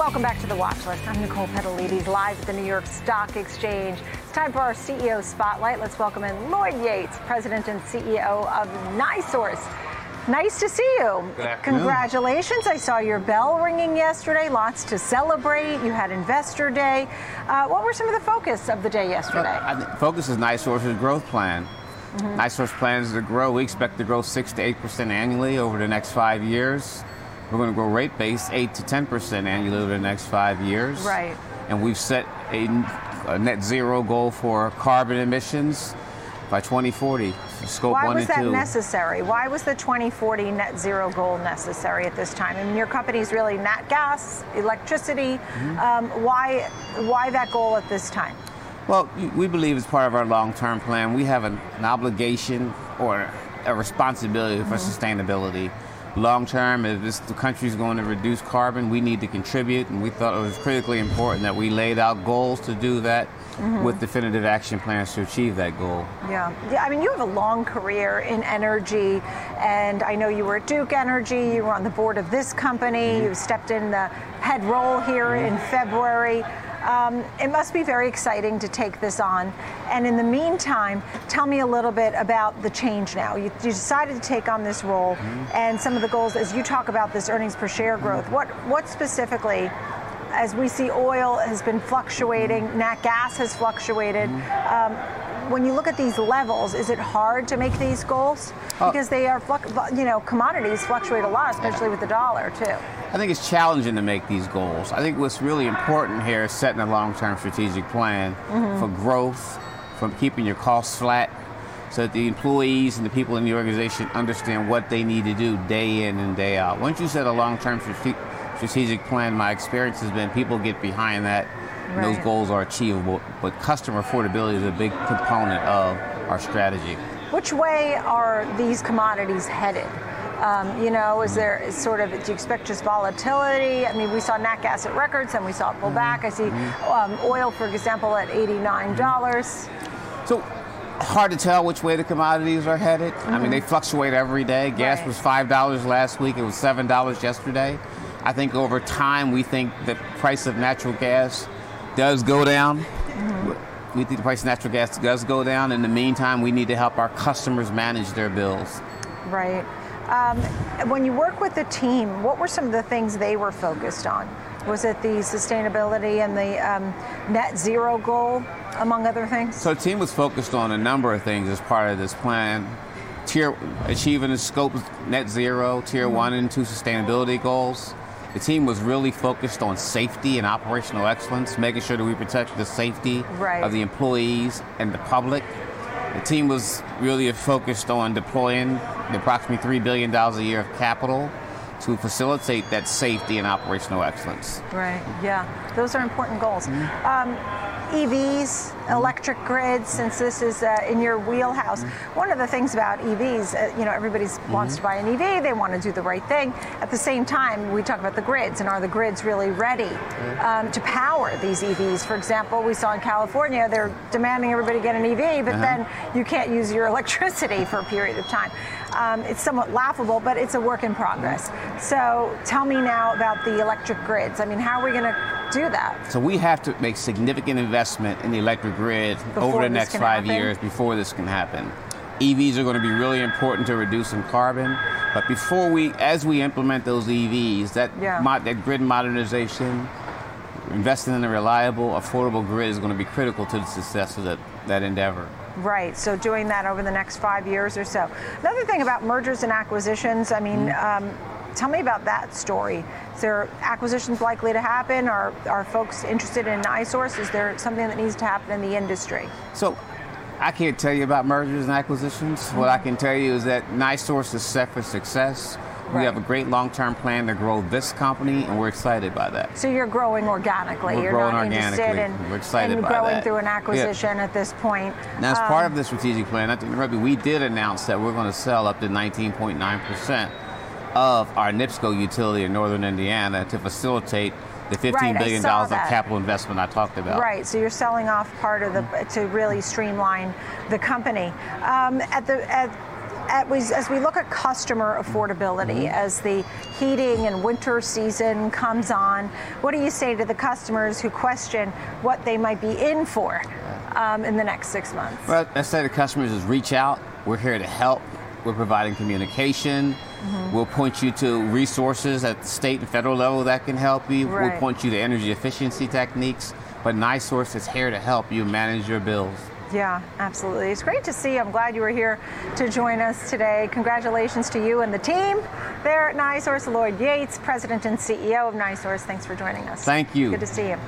Welcome back to the Watch List. I'm Nicole Petalides, live at the New York Stock Exchange. It's time for our CEO Spotlight. Let's welcome in Lloyd Yates, President and CEO of NiSource. Nice to see you. Congratulations. I saw your bell ringing yesterday. Lots to celebrate. You had Investor Day. Uh, what were some of the focus of the day yesterday? Think focus is NiSource's growth plan. Mm-hmm. NiSource plans to grow. We expect to grow 6 to 8% annually over the next five years. We're going to grow rate base 8 to 10% annually over the next five years. Right. And we've set a, a net zero goal for carbon emissions by 2040. Scope Why one was and that two. necessary? Why was the 2040 net zero goal necessary at this time? I mean, your company's really nat gas, electricity. Mm-hmm. Um, why, why that goal at this time? Well, we believe as part of our long-term plan, we have an, an obligation or a responsibility for sustainability. Long-term, if this, the country is going to reduce carbon, we need to contribute, and we thought it was critically important that we laid out goals to do that mm-hmm. with definitive action plans to achieve that goal. Yeah. yeah, I mean, you have a long career in energy, and I know you were at Duke Energy, you were on the board of this company, mm-hmm. you stepped in the head role here in February. Um, it must be very exciting to take this on. And in the meantime, tell me a little bit about the change now. You, you decided to take on this role and some of the goals as you talk about this earnings per share growth. What, what specifically as we see oil has been fluctuating, nat gas has fluctuated. Um, when you look at these levels, is it hard to make these goals? Oh. Because they are, you know, commodities fluctuate a lot, especially with the dollar too. I think it's challenging to make these goals. I think what's really important here is setting a long-term strategic plan mm-hmm. for growth, from keeping your costs flat, so that the employees and the people in the organization understand what they need to do day in and day out. Once you set a long-term strategic plan, my experience has been people get behind that, and those goals are achievable. But customer affordability is a big component of our strategy. Which way are these commodities headed? Um, you know, is there is sort of, do you expect just volatility? I mean, we saw nat gas at records and we saw it pull back. I see um, oil, for example, at $89. So hard to tell which way the commodities are headed. I mean, they fluctuate every day. Gas Right. was five dollars last week. It was seven dollars yesterday. I think over time we think the price of natural gas does go down. We think the price of natural gas does go down. In the meantime, we need to help our customers manage their bills. Right. Um, when you work with the team, what were some of the things they were focused on? Was it the sustainability and the um, net zero goal, among other things? So the team was focused on a number of things as part of this plan. Tier achieving the scope net zero, tier Mm-hmm. one and two sustainability goals. The team was really focused on safety and operational excellence, making sure that we protect the safety Right. of the employees and the public. The team was really focused on deploying the approximately $3 billion a year of capital to facilitate that safety and operational excellence. Right. Yeah, those are important goals. Um, EVs, electric grids, since this is uh, in your wheelhouse. One of the things about EVs, uh, you know, everybody wants to buy an EV, they want to do the right thing. At the same time, we talk about the grids, and are the grids really ready um, to power these EVs? For example, we saw in California, they're demanding everybody get an EV, but then you can't use your electricity for a period of time. Um, it's somewhat laughable, but it's a work in progress. So tell me now about the electric grids. I mean, how are we going to do that? So we have to make significant investment in the electric grid Before over the next five happen? years before this can happen. EVs are going to be really important to reducing carbon, but before we, as we implement those EVs, that Yeah. mo- that grid modernization, investing in a reliable, affordable grid is going to be critical to the success of that, that endeavor. Right. So doing that over the next five years or so. Another thing about mergers and acquisitions. I mean, um, tell me about that story. Is there acquisitions likely to happen? Are are folks interested in NiSource? Is there something that needs to happen in the industry? So I can't tell you about mergers and acquisitions. What I can tell you is that NiSource is set for success. We Right. have a great long-term plan to grow this company, and we're excited by that. So you're growing organically. We're you're growing not interested organically. in We're excited in by growing that. through an Yeah. acquisition at this point. Now, as Um, part of the strategic plan, I think, you, we did announce that we're going to sell up to 19.9% of our NIPSCO utility in northern Indiana to facilitate the $15 Right, billion saw of capital investment I talked about. Right, so you're selling off part of the to really streamline the company. Um, at the at as, as we look at customer affordability, Mm-hmm. as the heating and winter season comes on, what do you say to the customers who question what they might be in for um, in the next six months? Well, I say to customers is reach out. We're here to help. We're providing communication. Mm-hmm. We'll point you to resources at the state and federal level that can help you. Right. We'll point you to energy efficiency techniques. But NiSource is here to help you manage your bills. Yeah, absolutely. It's great to see you. I'm glad you were here to join us today. Congratulations to you and the team there at NiSource. Lloyd Yates, President and CEO of NiSource. Thanks for joining us. Thank you. Good to see you.